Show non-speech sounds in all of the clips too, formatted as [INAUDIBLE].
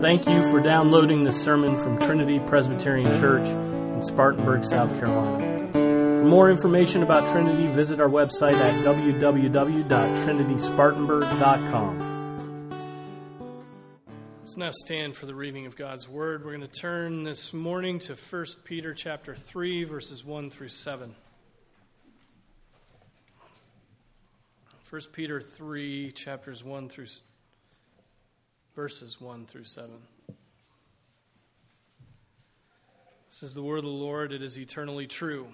Thank you for downloading this sermon from Trinity Presbyterian Church in Spartanburg, South Carolina. For more information about Trinity, visit our website at www.trinityspartanburg.com. Let's now stand for the reading of God's Word. We're going to turn this morning to 1 Peter chapter 3, verses 1 through 7. 1 Peter 3, chapters 1 through verses 1 through 7. This is the word of the Lord, it is eternally true.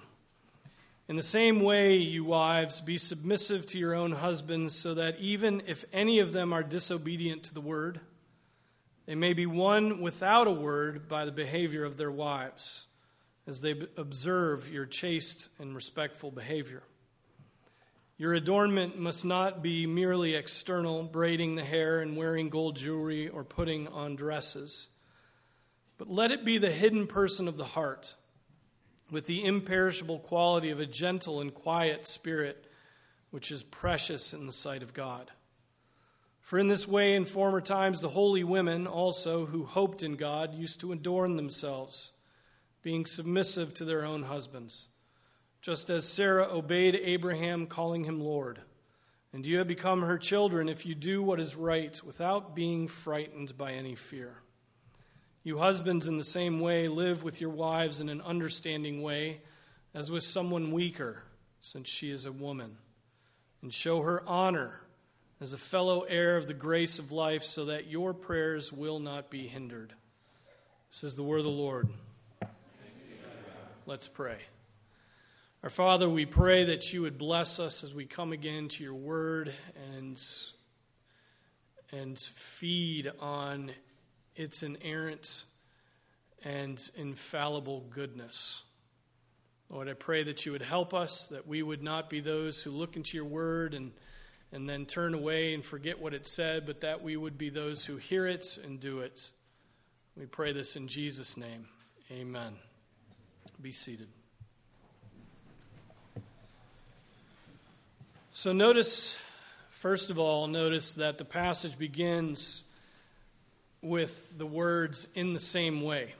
In the same way, you wives, be submissive to your own husbands, so that even if any of them are disobedient to the word, they may be won without a word by the behavior of their wives, as they observe your chaste and respectful behavior. Your adornment must not be merely external, braiding the hair and wearing gold jewelry or putting on dresses, but let it be the hidden person of the heart, with the imperishable quality of a gentle and quiet spirit, which is precious in the sight of God. For in this way, in former times, the holy women also who hoped in God used to adorn themselves, being submissive to their own husbands just as Sarah obeyed Abraham, calling him Lord. And you have become her children if you do what is right without being frightened by any fear. You husbands, in the same way, live with your wives in an understanding way, as with someone weaker, since she is a woman, and show her honor as a fellow heir of the grace of life, so that your prayers will not be hindered. This is the word of the Lord. Let's pray. Our Father, we pray that you would bless us as we come again to your word and, and feed on its inerrant and infallible goodness. Lord, I pray that you would help us, that we would not be those who look into your word and, and then turn away and forget what it said, but that we would be those who hear it and do it. We pray this in Jesus' name. Amen. Be seated. So notice, first of all, notice that the passage begins with the words in the same way.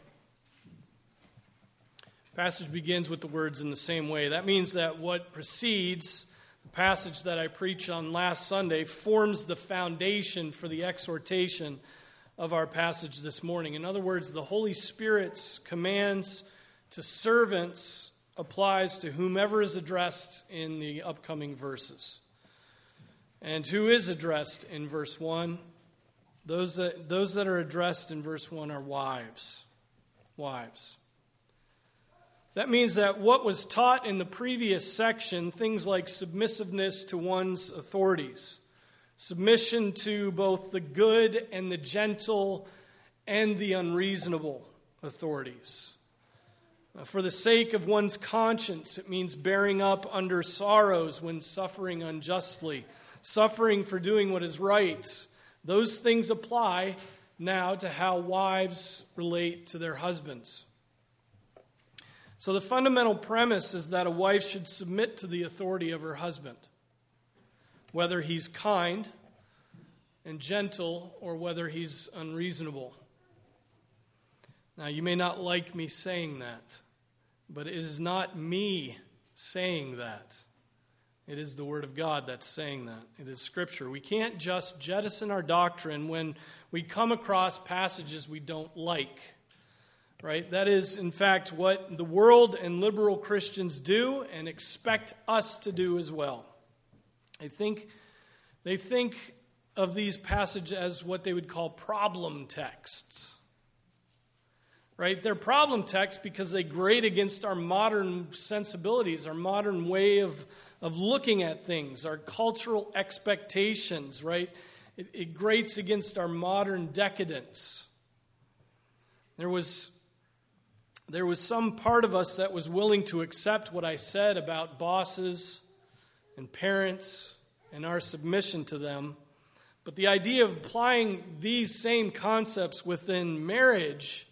Passage begins with the words in the same way. That means that what precedes the passage that I preached on last Sunday forms the foundation for the exhortation of our passage this morning. In other words, the Holy Spirit's commands to servants applies to whomever is addressed in the upcoming verses. And who is addressed in verse 1? Those that, those that are addressed in verse 1 are wives. Wives. That means that what was taught in the previous section, things like submissiveness to one's authorities, submission to both the good and the gentle and the unreasonable authorities, Uh, for the sake of one's conscience, it means bearing up under sorrows when suffering unjustly, suffering for doing what is right. Those things apply now to how wives relate to their husbands. So, the fundamental premise is that a wife should submit to the authority of her husband, whether he's kind and gentle or whether he's unreasonable. Now, you may not like me saying that. But it is not me saying that. It is the Word of God that's saying that. It is Scripture. We can't just jettison our doctrine when we come across passages we don't like. Right? That is, in fact, what the world and liberal Christians do and expect us to do as well. I think they think of these passages as what they would call problem texts right? They're problem texts because they grate against our modern sensibilities, our modern way of, of looking at things, our cultural expectations, right? It, it grates against our modern decadence. There was, there was some part of us that was willing to accept what I said about bosses and parents and our submission to them. But the idea of applying these same concepts within marriage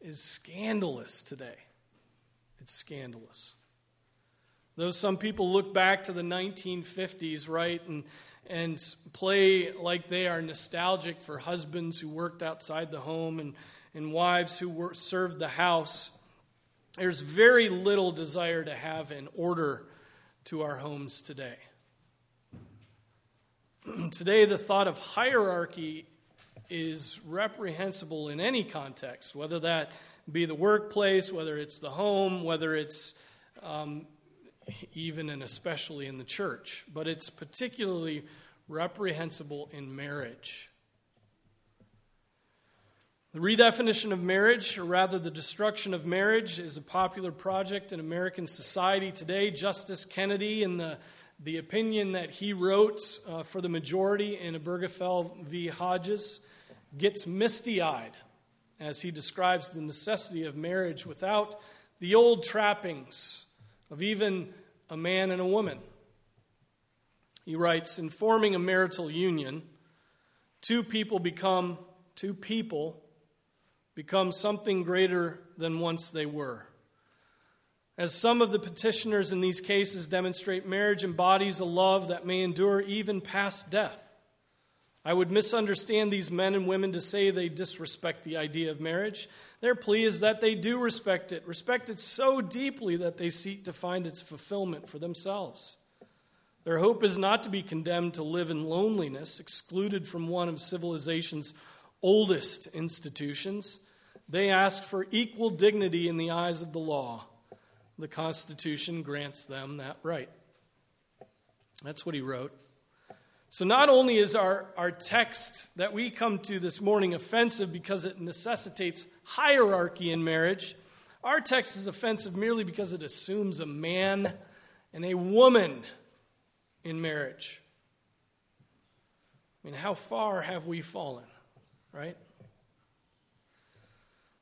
is scandalous today. It's scandalous. Though some people look back to the 1950s, right, and, and play like they are nostalgic for husbands who worked outside the home and, and wives who were, served the house. There's very little desire to have an order to our homes today. [CLEARS THROAT] today, the thought of hierarchy is reprehensible in any context, whether that be the workplace, whether it's the home, whether it's um, even and especially in the church. But it's particularly reprehensible in marriage. The redefinition of marriage, or rather the destruction of marriage, is a popular project in American society today. Justice Kennedy, in the, the opinion that he wrote uh, for the majority in Obergefell v. Hodges, gets misty eyed as he describes the necessity of marriage without the old trappings of even a man and a woman. He writes In forming a marital union, two people become, two people become something greater than once they were. As some of the petitioners in these cases demonstrate, marriage embodies a love that may endure even past death. I would misunderstand these men and women to say they disrespect the idea of marriage. Their plea is that they do respect it, respect it so deeply that they seek to find its fulfillment for themselves. Their hope is not to be condemned to live in loneliness, excluded from one of civilization's oldest institutions. They ask for equal dignity in the eyes of the law. The Constitution grants them that right. That's what he wrote. So, not only is our, our text that we come to this morning offensive because it necessitates hierarchy in marriage, our text is offensive merely because it assumes a man and a woman in marriage. I mean, how far have we fallen, right?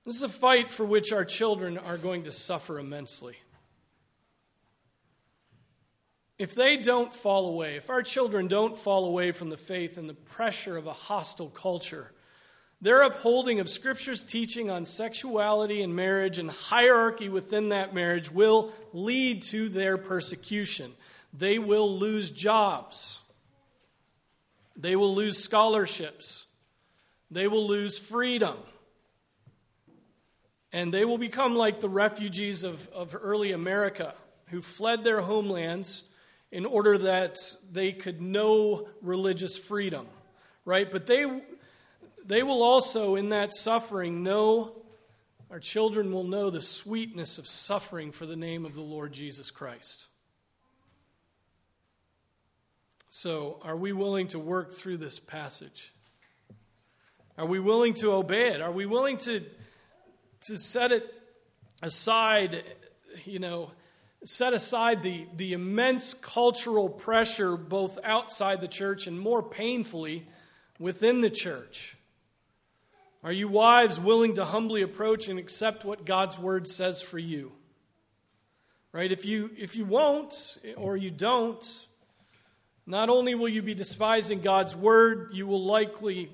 This is a fight for which our children are going to suffer immensely if they don't fall away, if our children don't fall away from the faith and the pressure of a hostile culture, their upholding of Scripture's teaching on sexuality and marriage and hierarchy within that marriage will lead to their persecution. They will lose jobs. They will lose scholarships. They will lose freedom. And they will become like the refugees of, of early America who fled their homelands in order that they could know religious freedom, right? But they, they will also, in that suffering, know, our children will know the sweetness of suffering for the name of the Lord Jesus Christ. So, are we willing to work through this passage? Are we willing to obey it? Are we willing to, to set it aside, you know, set aside the, the immense cultural pressure both outside the church and more painfully within the church? Are you wives willing to humbly approach and accept what God's word says for you? Right? If you if you won't or you don't, not only will you be despising God's word, you will likely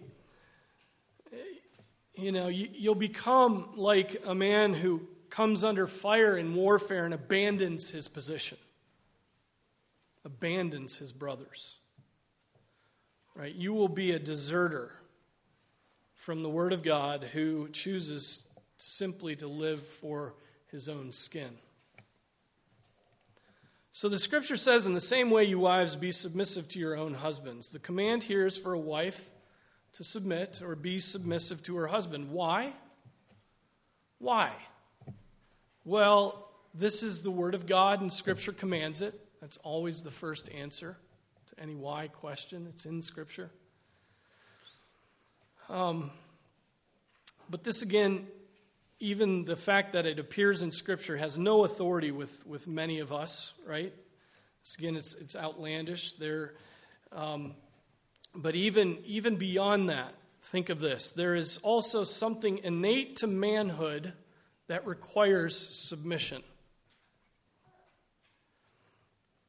you know, you, you'll become like a man who comes under fire in warfare and abandons his position, abandons his brothers. Right? You will be a deserter from the Word of God who chooses simply to live for his own skin. So the scripture says, in the same way, you wives, be submissive to your own husbands. The command here is for a wife to submit or be submissive to her husband. Why? Why? Well, this is the Word of God, and Scripture commands it. That's always the first answer to any why question. It's in Scripture. Um, but this, again, even the fact that it appears in Scripture has no authority with, with many of us, right? This, again, it's, it's outlandish. There, um, but even, even beyond that, think of this there is also something innate to manhood that requires submission?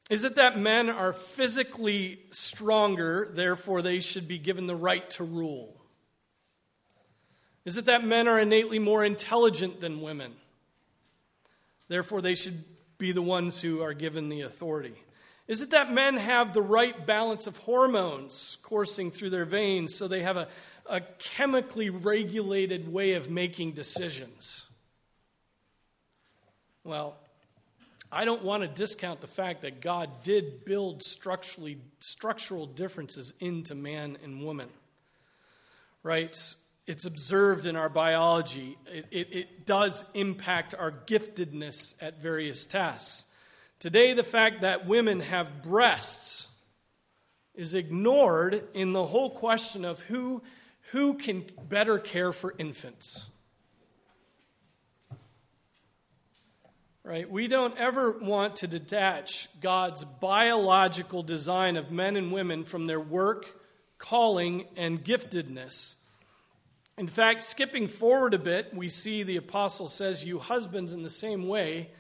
Is it that men are physically stronger, therefore they should be given the right to rule? Is it that men are innately more intelligent than women? Therefore they should be the ones who are given the authority. Is it that men have the right balance of hormones coursing through their veins so they have a, a chemically regulated way of making decisions? Well, I don't want to discount the fact that God did build structurally, structural differences into man and woman. Right? It's observed in our biology. It, it, it does impact our giftedness at various tasks. Today, the fact that women have breasts is ignored in the whole question of who, who can better care for infants. Right? We don't ever want to detach God's biological design of men and women from their work, calling, and giftedness. In fact, skipping forward a bit, we see the apostle says, You husbands, in the same way,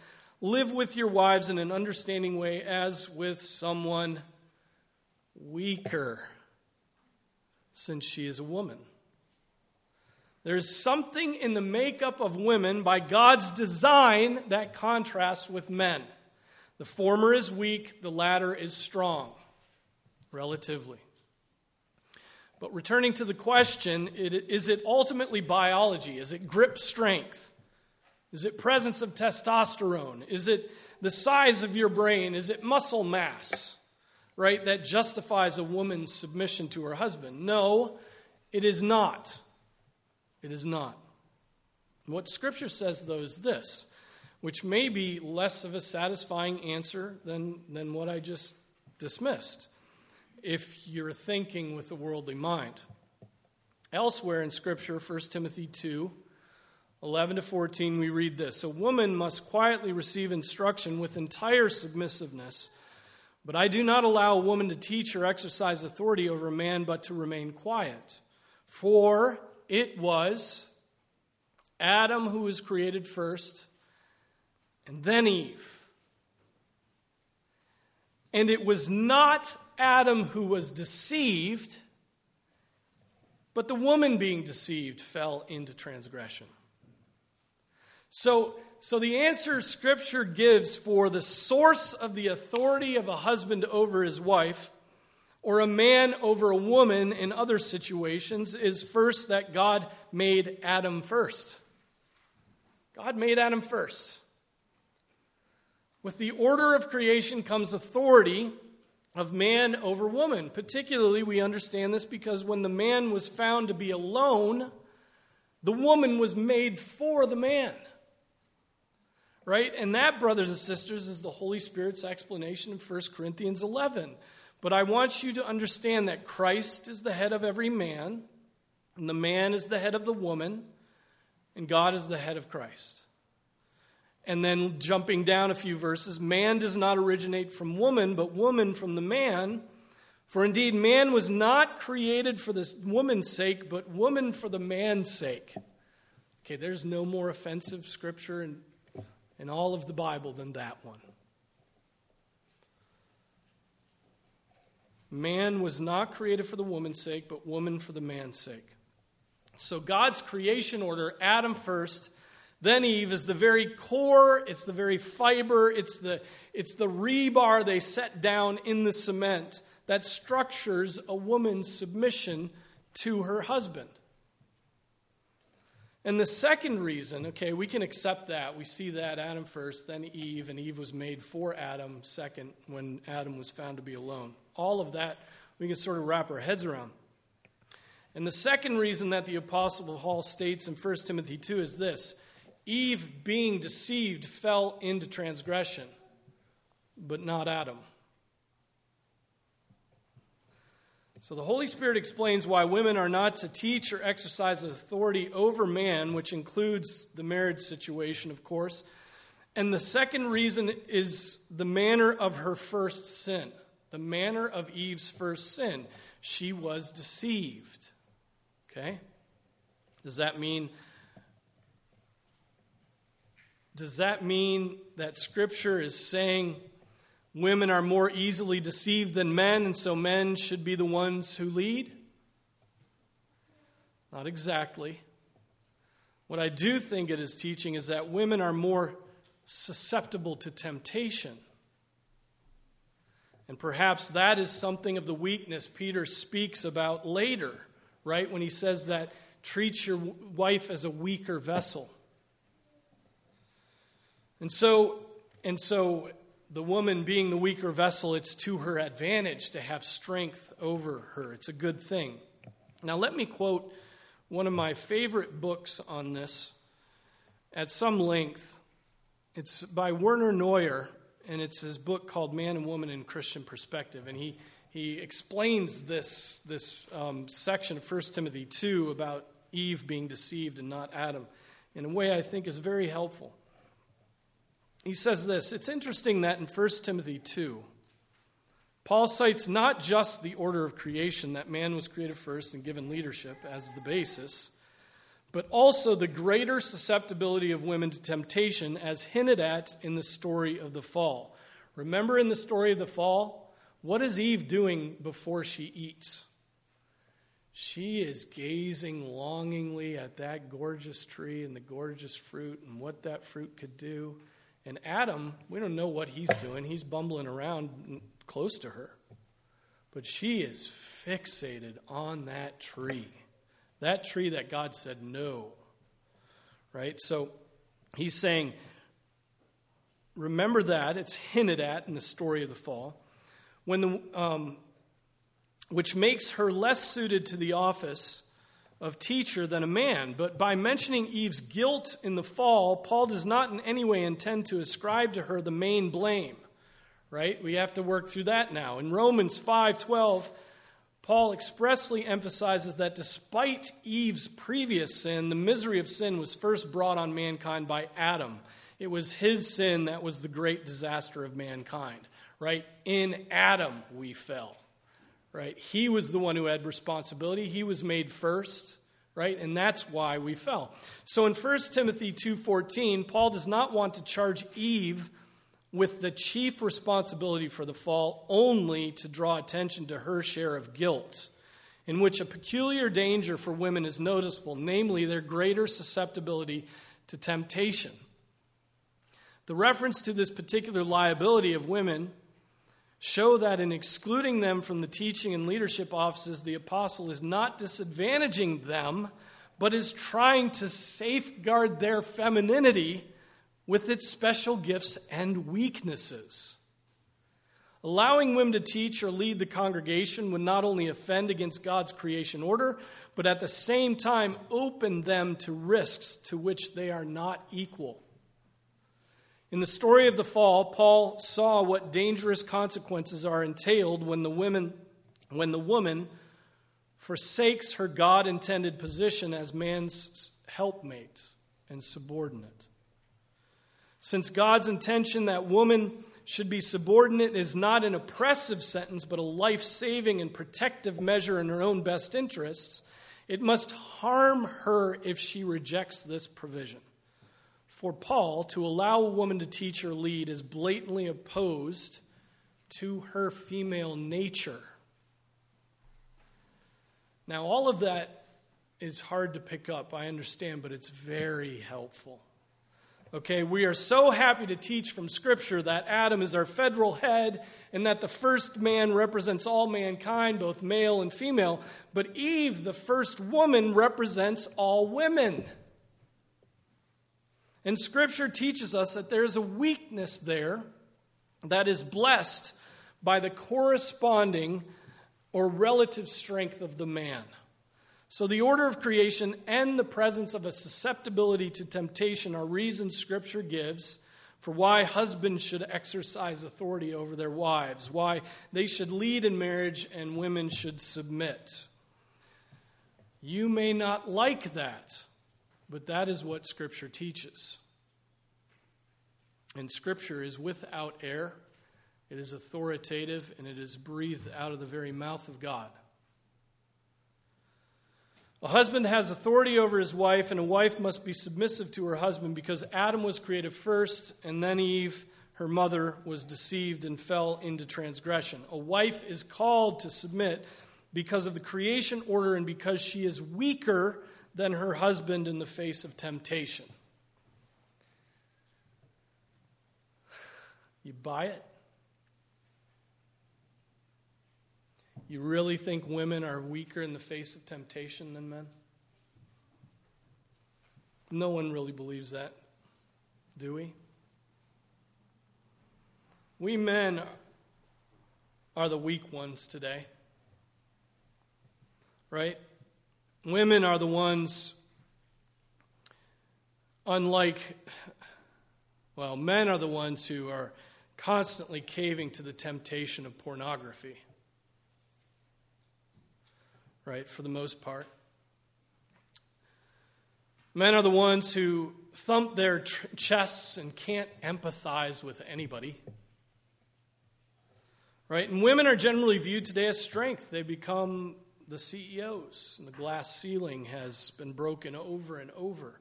Live with your wives in an understanding way as with someone weaker, since she is a woman. There's something in the makeup of women by God's design that contrasts with men. The former is weak, the latter is strong, relatively. But returning to the question, is it ultimately biology? Is it grip strength? Is it presence of testosterone? Is it the size of your brain? Is it muscle mass, right, that justifies a woman's submission to her husband? No, it is not. It is not. What Scripture says, though, is this, which may be less of a satisfying answer than, than what I just dismissed, if you're thinking with the worldly mind. Elsewhere in Scripture, 1 Timothy 2, 11 to 14, we read this A woman must quietly receive instruction with entire submissiveness. But I do not allow a woman to teach or exercise authority over a man, but to remain quiet. For it was Adam who was created first, and then Eve. And it was not Adam who was deceived, but the woman being deceived fell into transgression. So, so the answer Scripture gives for the source of the authority of a husband over his wife or a man over a woman in other situations is first that God made Adam first. God made Adam first. With the order of creation comes authority of man over woman. Particularly, we understand this because when the man was found to be alone, the woman was made for the man right? And that, brothers and sisters, is the Holy Spirit's explanation in 1 Corinthians 11. But I want you to understand that Christ is the head of every man, and the man is the head of the woman, and God is the head of Christ. And then jumping down a few verses, man does not originate from woman, but woman from the man. For indeed, man was not created for this woman's sake, but woman for the man's sake. Okay, there's no more offensive scripture in in all of the Bible than that one. Man was not created for the woman's sake, but woman for the man's sake. So God's creation order, Adam first, then Eve, is the very core, it's the very fiber, it's the, it's the rebar they set down in the cement that structures a woman's submission to her husband. And the second reason, okay, we can accept that. We see that Adam first, then Eve, and Eve was made for Adam second when Adam was found to be alone. All of that we can sort of wrap our heads around. And the second reason that the Apostle Paul states in 1 Timothy 2 is this Eve, being deceived, fell into transgression, but not Adam. So the Holy Spirit explains why women are not to teach or exercise authority over man, which includes the marriage situation, of course. And the second reason is the manner of her first sin, the manner of Eve's first sin. She was deceived. Okay? Does that mean does that mean that scripture is saying women are more easily deceived than men, and so men should be the ones who lead? Not exactly. What I do think it is teaching is that women are more susceptible to temptation. And perhaps that is something of the weakness Peter speaks about later, right? When he says that treat your wife as a weaker vessel. And so, and so the woman being the weaker vessel, it's to her advantage to have strength over her. It's a good thing. Now, let me quote one of my favorite books on this at some length. It's by Werner Neuer, and it's his book called Man and Woman in Christian Perspective. And he, he explains this, this um, section of 1 Timothy 2 about Eve being deceived and not Adam in a way I think is very helpful. He says this It's interesting that in 1 Timothy 2, Paul cites not just the order of creation that man was created first and given leadership as the basis, but also the greater susceptibility of women to temptation as hinted at in the story of the fall. Remember in the story of the fall, what is Eve doing before she eats? She is gazing longingly at that gorgeous tree and the gorgeous fruit and what that fruit could do. And Adam, we don't know what he's doing. He's bumbling around close to her. But she is fixated on that tree. That tree that God said no. Right? So he's saying, remember that. It's hinted at in the story of the fall. When the, um, which makes her less suited to the office of teacher than a man. But by mentioning Eve's guilt in the fall, Paul does not in any way intend to ascribe to her the main blame. Right? We have to work through that now. In Romans 5:12, Paul expressly emphasizes that despite Eve's previous sin, the misery of sin was first brought on mankind by Adam. It was his sin that was the great disaster of mankind. Right? In Adam we fell right? He was the one who had responsibility. He was made first, right? And that's why we fell. So in 1 Timothy 2:14, Paul does not want to charge Eve with the chief responsibility for the fall only to draw attention to her share of guilt, in which a peculiar danger for women is noticeable, namely their greater susceptibility to temptation. The reference to this particular liability of women show that in excluding them from the teaching and leadership offices, the apostle is not disadvantaging them, but is trying to safeguard their femininity with its special gifts and weaknesses. Allowing women to teach or lead the congregation would not only offend against God's creation order, but at the same time open them to risks to which they are not equal. In the story of the fall, Paul saw what dangerous consequences are entailed when the women when the woman forsakes her God intended position as man's helpmate and subordinate. Since God's intention that woman should be subordinate is not an oppressive sentence, but a life saving and protective measure in her own best interests, it must harm her if she rejects this provision for Paul to allow a woman to teach or lead is blatantly opposed to her female nature. Now, all of that is hard to pick up, I understand, but it's very helpful. Okay, we are so happy to teach from Scripture that Adam is our federal head and that the first man represents all mankind, both male and female, but Eve, the first woman, represents all women. And Scripture teaches us that there's a weakness there that is blessed by the corresponding or relative strength of the man. So, the order of creation and the presence of a susceptibility to temptation are reasons Scripture gives for why husbands should exercise authority over their wives, why they should lead in marriage and women should submit. You may not like that. But that is what Scripture teaches. And Scripture is without error, it is authoritative, and it is breathed out of the very mouth of God. A husband has authority over his wife, and a wife must be submissive to her husband because Adam was created first, and then Eve, her mother, was deceived and fell into transgression. A wife is called to submit because of the creation order and because she is weaker than her husband in the face of temptation. You buy it? You really think women are weaker in the face of temptation than men? No one really believes that, do we? We men are the weak ones today. Right? Women are the ones, unlike, well, men are the ones who are constantly caving to the temptation of pornography. Right? For the most part. Men are the ones who thump their tr- chests and can't empathize with anybody. Right? And women are generally viewed today as strength. They become the CEOs, and the glass ceiling has been broken over and over.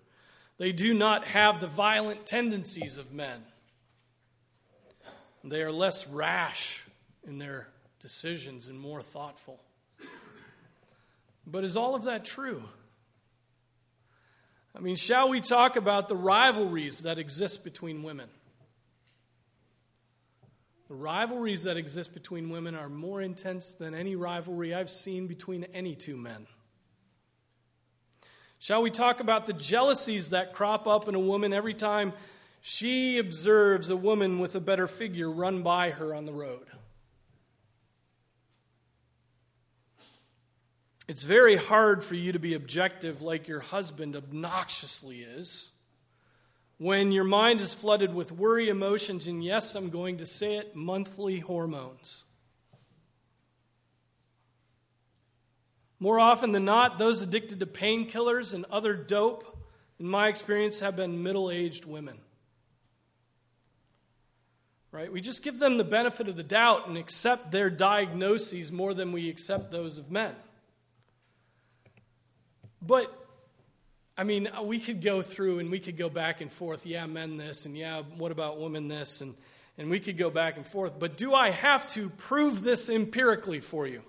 They do not have the violent tendencies of men. They are less rash in their decisions and more thoughtful. But is all of that true? I mean, shall we talk about the rivalries that exist between women? The rivalries that exist between women are more intense than any rivalry I've seen between any two men. Shall we talk about the jealousies that crop up in a woman every time she observes a woman with a better figure run by her on the road? It's very hard for you to be objective like your husband obnoxiously is when your mind is flooded with worry emotions, and yes, I'm going to say it, monthly hormones. More often than not, those addicted to painkillers and other dope, in my experience, have been middle aged women. Right? We just give them the benefit of the doubt and accept their diagnoses more than we accept those of men. But I mean, uh, we could go through and we could go back and forth. Yeah, men this, and yeah, what about women this? And, and we could go back and forth. But do I have to prove this empirically for you?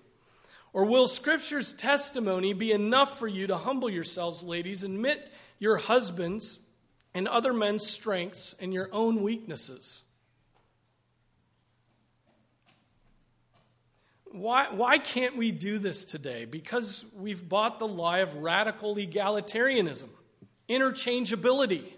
Or will Scripture's testimony be enough for you to humble yourselves, ladies, admit your husbands and other men's strengths and your own weaknesses? Why, why can't we do this today? Because we've bought the lie of radical egalitarianism, interchangeability.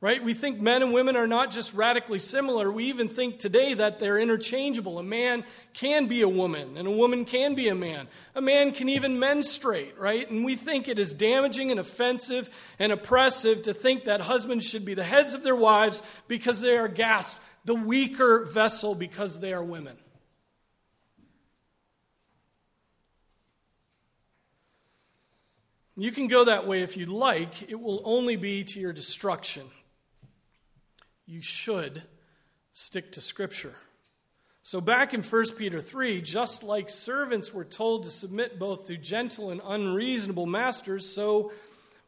Right? We think men and women are not just radically similar. We even think today that they're interchangeable. A man can be a woman, and a woman can be a man. A man can even menstruate, right? And we think it is damaging and offensive and oppressive to think that husbands should be the heads of their wives because they are gasped, the weaker vessel because they are women. You can go that way if you like, it will only be to your destruction. You should stick to Scripture. So, back in 1 Peter 3, just like servants were told to submit both to gentle and unreasonable masters, so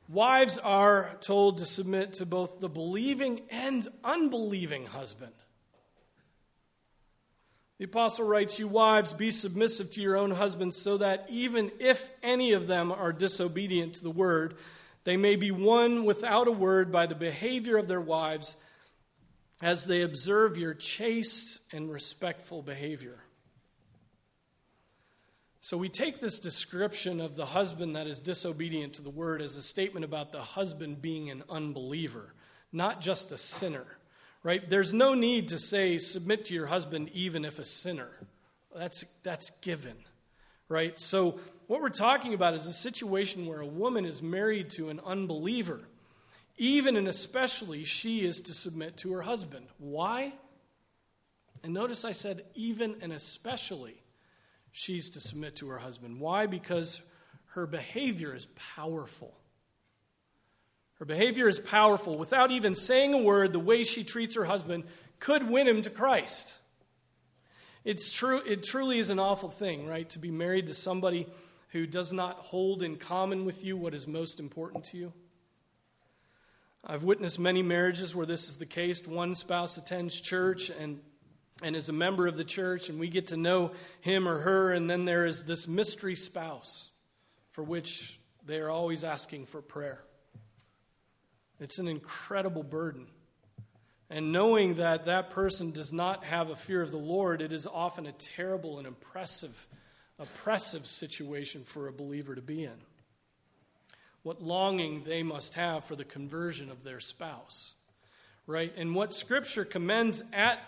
wives are told to submit to both the believing and unbelieving husband. The apostle writes, You wives, be submissive to your own husbands, so that even if any of them are disobedient to the word, they may be won without a word by the behavior of their wives as they observe your chaste and respectful behavior. So we take this description of the husband that is disobedient to the word as a statement about the husband being an unbeliever, not just a sinner right? There's no need to say, submit to your husband even if a sinner. That's, that's given, right? So, what we're talking about is a situation where a woman is married to an unbeliever. Even and especially, she is to submit to her husband. Why? And notice I said, even and especially, she's to submit to her husband. Why? Because her behavior is powerful. Her behavior is powerful. Without even saying a word, the way she treats her husband could win him to Christ. It's true, it truly is an awful thing, right? To be married to somebody who does not hold in common with you what is most important to you. I've witnessed many marriages where this is the case. One spouse attends church and, and is a member of the church, and we get to know him or her, and then there is this mystery spouse for which they are always asking for prayer. It's an incredible burden And knowing that that person does not have a fear of the Lord, it is often a terrible and impressive, oppressive situation for a believer to be in. What longing they must have for the conversion of their spouse, right? And what Scripture commends at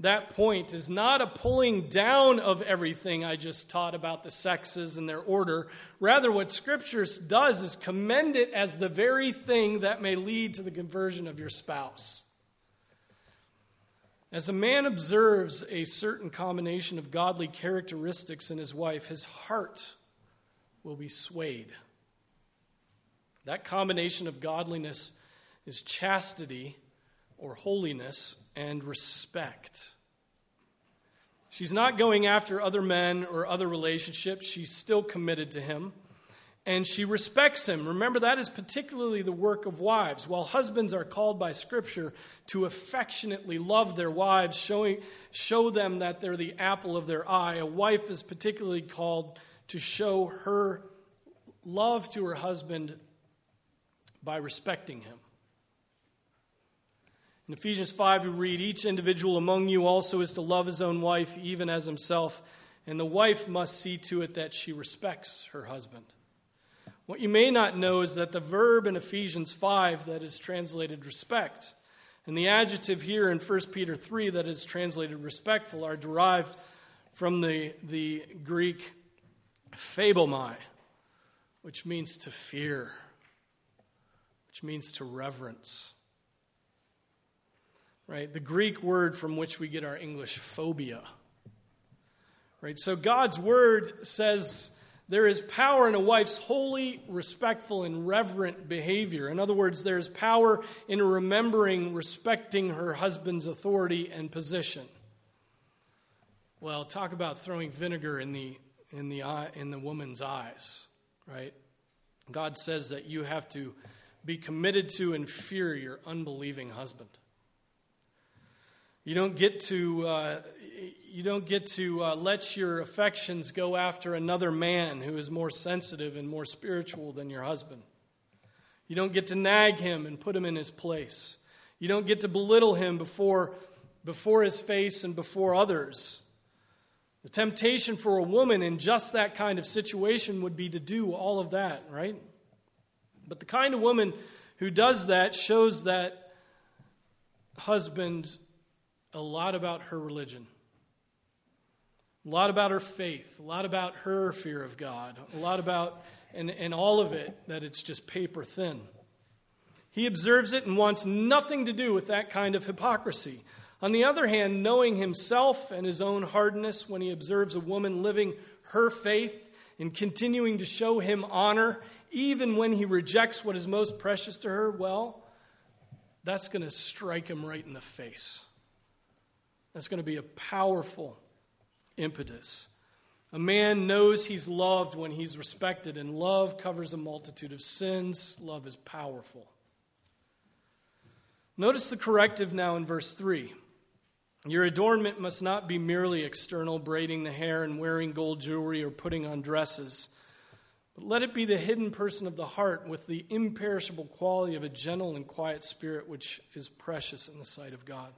that point is not a pulling down of everything I just taught about the sexes and their order. Rather, what Scripture does is commend it as the very thing that may lead to the conversion of your spouse. As a man observes a certain combination of godly characteristics in his wife, his heart will be swayed. That combination of godliness is chastity or holiness and respect. She's not going after other men or other relationships. She's still committed to him. And she respects him. Remember, that is particularly the work of wives. While husbands are called by Scripture to affectionately love their wives, showing, show them that they're the apple of their eye, a wife is particularly called to show her love to her husband by respecting him. In Ephesians 5, we read, Each individual among you also is to love his own wife, even as himself, and the wife must see to it that she respects her husband. What you may not know is that the verb in Ephesians 5 that is translated respect, and the adjective here in 1 Peter 3 that is translated respectful are derived from the, the Greek phobomai, which means to fear, which means to reverence right? The Greek word from which we get our English phobia. Right? So God's word says there is power in a wife's holy, respectful, and reverent behavior. In other words, there's power in remembering, respecting her husband's authority and position. Well, talk about throwing vinegar in the, in the, eye, in the woman's eyes, right? God says that you have to be committed to and fear your unbelieving husband. You don't get to, uh, you don't get to uh, let your affections go after another man who is more sensitive and more spiritual than your husband. You don't get to nag him and put him in his place. You don't get to belittle him before, before his face and before others. The temptation for a woman in just that kind of situation would be to do all of that, right? But the kind of woman who does that shows that husband a lot about her religion, a lot about her faith, a lot about her fear of God, a lot about, and, and all of it, that it's just paper thin. He observes it and wants nothing to do with that kind of hypocrisy. On the other hand, knowing himself and his own hardness when he observes a woman living her faith and continuing to show him honor, even when he rejects what is most precious to her, well, that's going to strike him right in the face. That's going to be a powerful impetus. A man knows he's loved when he's respected, and love covers a multitude of sins. Love is powerful. Notice the corrective now in verse 3. Your adornment must not be merely external, braiding the hair and wearing gold jewelry or putting on dresses, but let it be the hidden person of the heart with the imperishable quality of a gentle and quiet spirit, which is precious in the sight of God.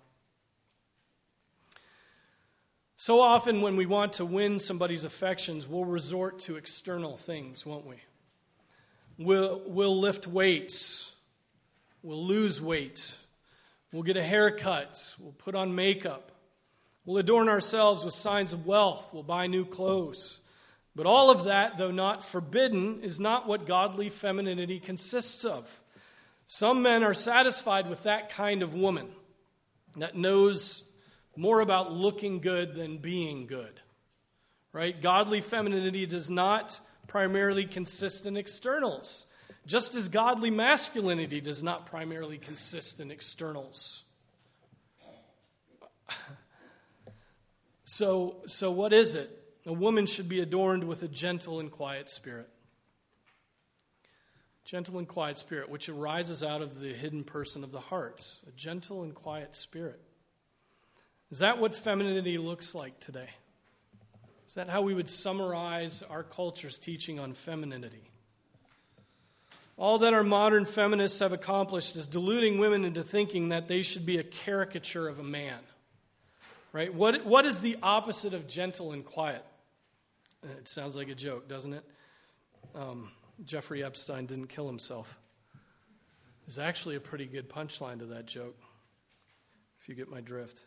So often, when we want to win somebody's affections, we'll resort to external things, won't we? We'll, we'll lift weights, we'll lose weight, we'll get a haircut, we'll put on makeup, we'll adorn ourselves with signs of wealth, we'll buy new clothes. But all of that, though not forbidden, is not what godly femininity consists of. Some men are satisfied with that kind of woman that knows more about looking good than being good. Right? Godly femininity does not primarily consist in externals, just as godly masculinity does not primarily consist in externals. So, so what is it? A woman should be adorned with a gentle and quiet spirit. Gentle and quiet spirit, which arises out of the hidden person of the heart. A gentle and quiet spirit. Is that what femininity looks like today? Is that how we would summarize our culture's teaching on femininity? All that our modern feminists have accomplished is deluding women into thinking that they should be a caricature of a man. Right? What, what is the opposite of gentle and quiet? It sounds like a joke, doesn't it? Um, Jeffrey Epstein didn't kill himself. Is actually a pretty good punchline to that joke, if you get my drift.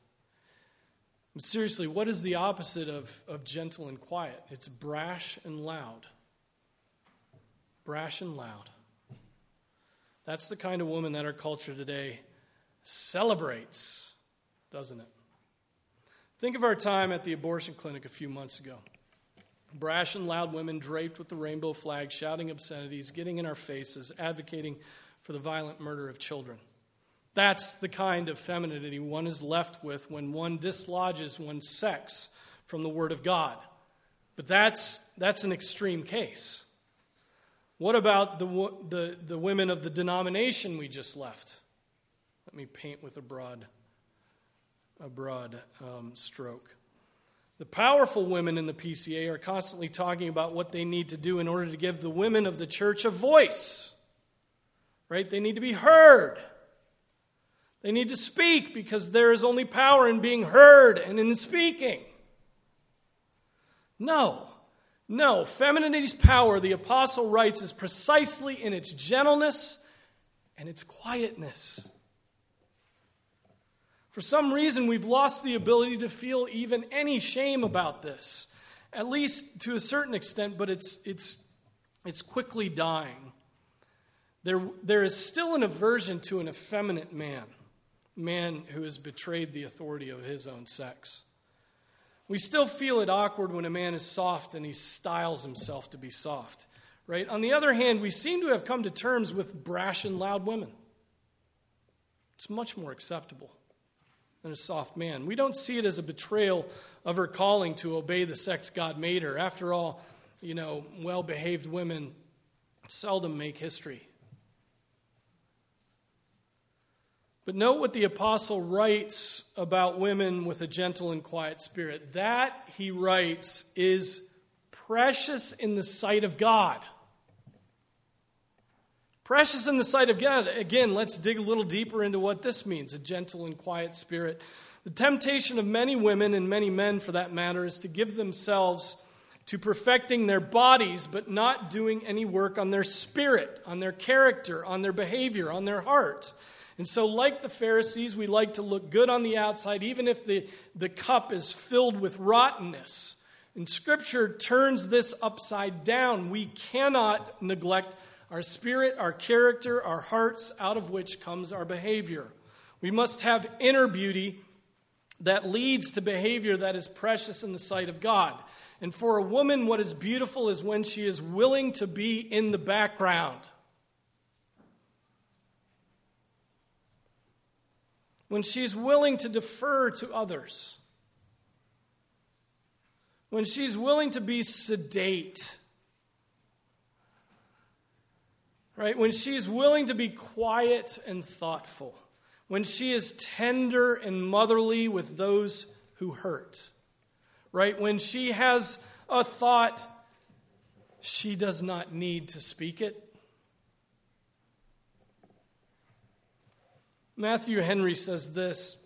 Seriously, what is the opposite of, of gentle and quiet? It's brash and loud. Brash and loud. That's the kind of woman that our culture today celebrates, doesn't it? Think of our time at the abortion clinic a few months ago. Brash and loud women draped with the rainbow flag, shouting obscenities, getting in our faces, advocating for the violent murder of children. That's the kind of femininity one is left with when one dislodges one's sex from the Word of God. But that's, that's an extreme case. What about the, the, the women of the denomination we just left? Let me paint with a broad, a broad um, stroke. The powerful women in the PCA are constantly talking about what they need to do in order to give the women of the church a voice. Right? They need to be heard. They need to speak because there is only power in being heard and in speaking. No. No. Femininity's power, the apostle writes, is precisely in its gentleness and its quietness. For some reason, we've lost the ability to feel even any shame about this, at least to a certain extent, but it's, it's, it's quickly dying. There, there is still an aversion to an effeminate man man who has betrayed the authority of his own sex. We still feel it awkward when a man is soft and he styles himself to be soft, right? On the other hand, we seem to have come to terms with brash and loud women. It's much more acceptable than a soft man. We don't see it as a betrayal of her calling to obey the sex God made her. After all, you know, well behaved women seldom make history. But note what the apostle writes about women with a gentle and quiet spirit. That, he writes, is precious in the sight of God. Precious in the sight of God. Again, let's dig a little deeper into what this means a gentle and quiet spirit. The temptation of many women, and many men for that matter, is to give themselves to perfecting their bodies, but not doing any work on their spirit, on their character, on their behavior, on their heart. And so, like the Pharisees, we like to look good on the outside, even if the, the cup is filled with rottenness. And Scripture turns this upside down. We cannot neglect our spirit, our character, our hearts, out of which comes our behavior. We must have inner beauty that leads to behavior that is precious in the sight of God. And for a woman, what is beautiful is when she is willing to be in the background. When she's willing to defer to others, when she's willing to be sedate, right? When she's willing to be quiet and thoughtful, when she is tender and motherly with those who hurt, right? When she has a thought, she does not need to speak it. Matthew Henry says this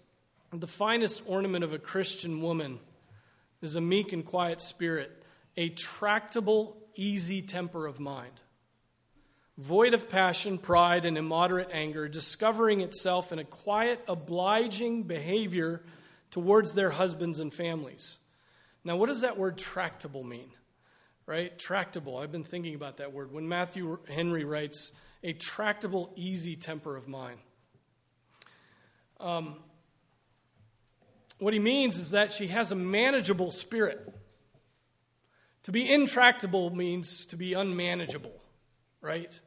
The finest ornament of a Christian woman is a meek and quiet spirit, a tractable, easy temper of mind. Void of passion, pride, and immoderate anger, discovering itself in a quiet, obliging behavior towards their husbands and families. Now, what does that word tractable mean? Right? Tractable. I've been thinking about that word. When Matthew Henry writes, a tractable, easy temper of mind. Um, what he means is that she has a manageable spirit. To be intractable means to be unmanageable, right?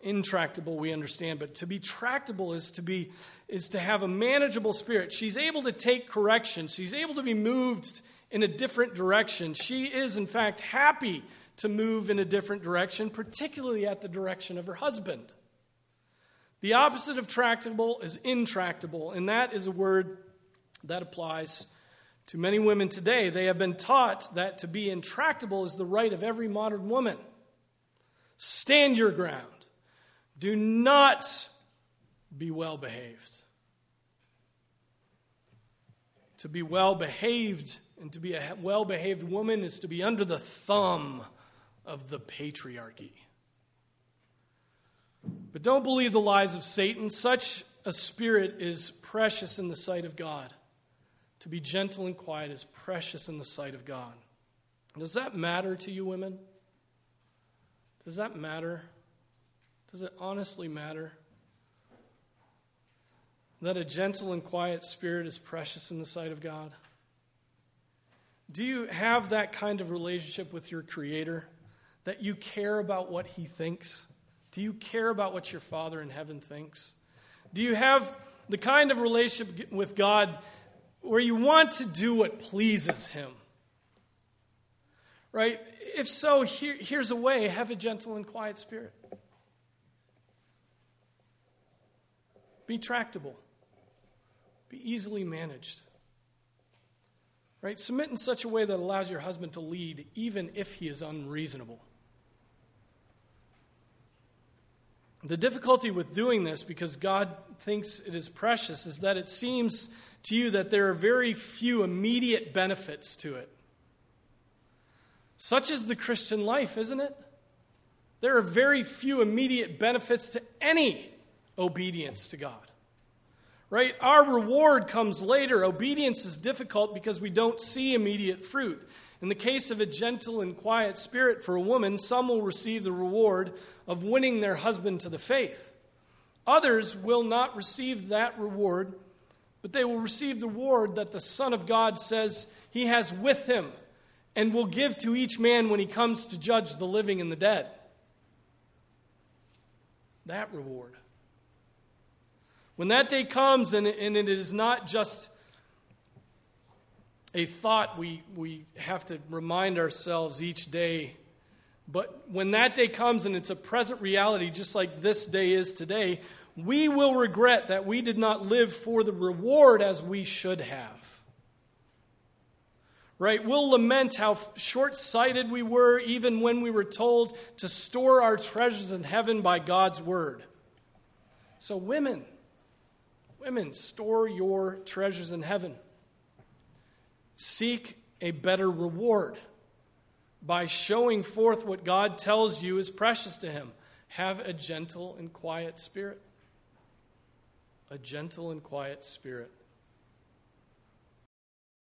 Intractable, we understand, but to be tractable is to be is to have a manageable spirit. She's able to take correction. She's able to be moved in a different direction. She is, in fact, happy to move in a different direction, particularly at the direction of her husband. The opposite of tractable is intractable, and that is a word that applies to many women today. They have been taught that to be intractable is the right of every modern woman. Stand your ground. Do not be well behaved. To be well behaved and to be a well behaved woman is to be under the thumb of the patriarchy. But don't believe the lies of Satan. Such a spirit is precious in the sight of God. To be gentle and quiet is precious in the sight of God. Does that matter to you, women? Does that matter? Does it honestly matter? That a gentle and quiet spirit is precious in the sight of God? Do you have that kind of relationship with your Creator? That you care about what He thinks? Do you care about what your Father in heaven thinks? Do you have the kind of relationship with God where you want to do what pleases Him? Right? If so, here, here's a way have a gentle and quiet spirit. Be tractable, be easily managed. Right? Submit in such a way that allows your husband to lead, even if he is unreasonable. The difficulty with doing this, because God thinks it is precious, is that it seems to you that there are very few immediate benefits to it. Such is the Christian life, isn't it? There are very few immediate benefits to any obedience to God. Right? Our reward comes later. Obedience is difficult because we don't see immediate fruit. In the case of a gentle and quiet spirit for a woman, some will receive the reward of winning their husband to the faith. Others will not receive that reward, but they will receive the reward that the Son of God says he has with him and will give to each man when he comes to judge the living and the dead. That reward. When that day comes, and, and it is not just a thought we, we have to remind ourselves each day but when that day comes and it's a present reality, just like this day is today, we will regret that we did not live for the reward as we should have. Right? We'll lament how short sighted we were even when we were told to store our treasures in heaven by God's word. So, women, women, store your treasures in heaven. Seek a better reward by showing forth what God tells you is precious to Him. Have a gentle and quiet spirit. A gentle and quiet spirit.